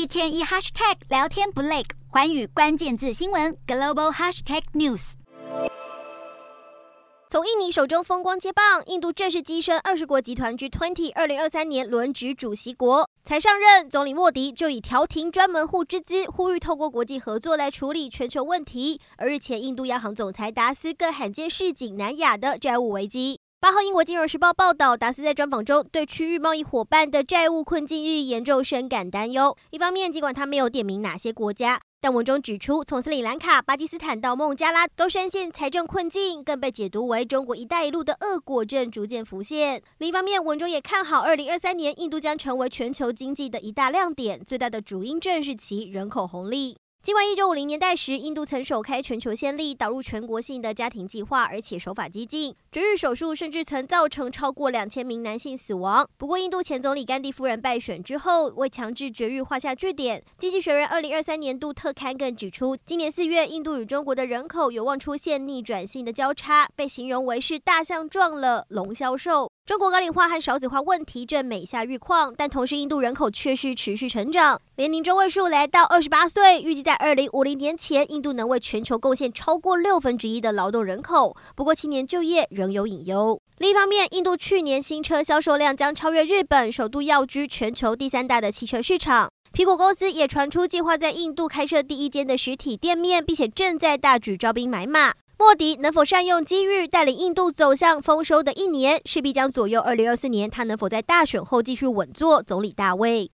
一天一 hashtag 聊天不累，寰宇关键字新闻 global hashtag news。从印尼手中风光接棒，印度正式跻身二十国集团之 twenty 二零二三年轮值主席国。才上任，总理莫迪就以调停专门户之资，呼吁透过国际合作来处理全球问题。而日前，印度央行总裁达斯更罕见示警南亚的债务危机。八号，英国金融时报报道，达斯在专访中对区域贸易伙伴的债务困境日益严重深感担忧。一方面，尽管他没有点名哪些国家，但文中指出，从斯里兰卡、巴基斯坦到孟加拉都深陷财政困境，更被解读为中国“一带一路”的恶果正逐渐浮现。另一方面，文中也看好二零二三年印度将成为全球经济的一大亮点，最大的主因正是其人口红利。尽管一九五零年代时，印度曾首开全球先例，导入全国性的家庭计划，而且手法激进，绝育手术甚至曾造成超过两千名男性死亡。不过，印度前总理甘地夫人败选之后，为强制绝育画下句点。经济学人二零二三年度特刊更指出，今年四月，印度与中国的人口有望出现逆转性的交叉，被形容为是大象撞了龙销售。中国高龄化和少子化问题正每下愈况，但同时印度人口却是持续成长，年龄中位数来到二十八岁，预计在二零五零年前，印度能为全球贡献超过六分之一的劳动人口。不过，青年就业仍有隐忧。另一方面，印度去年新车销售量将超越日本，首度跃居全球第三大的汽车市场。苹果公司也传出计划在印度开设第一间的实体店面，并且正在大举招兵买马。莫迪能否善用机遇，带领印度走向丰收的一年，势必将左右二零二四年他能否在大选后继续稳坐总理大位。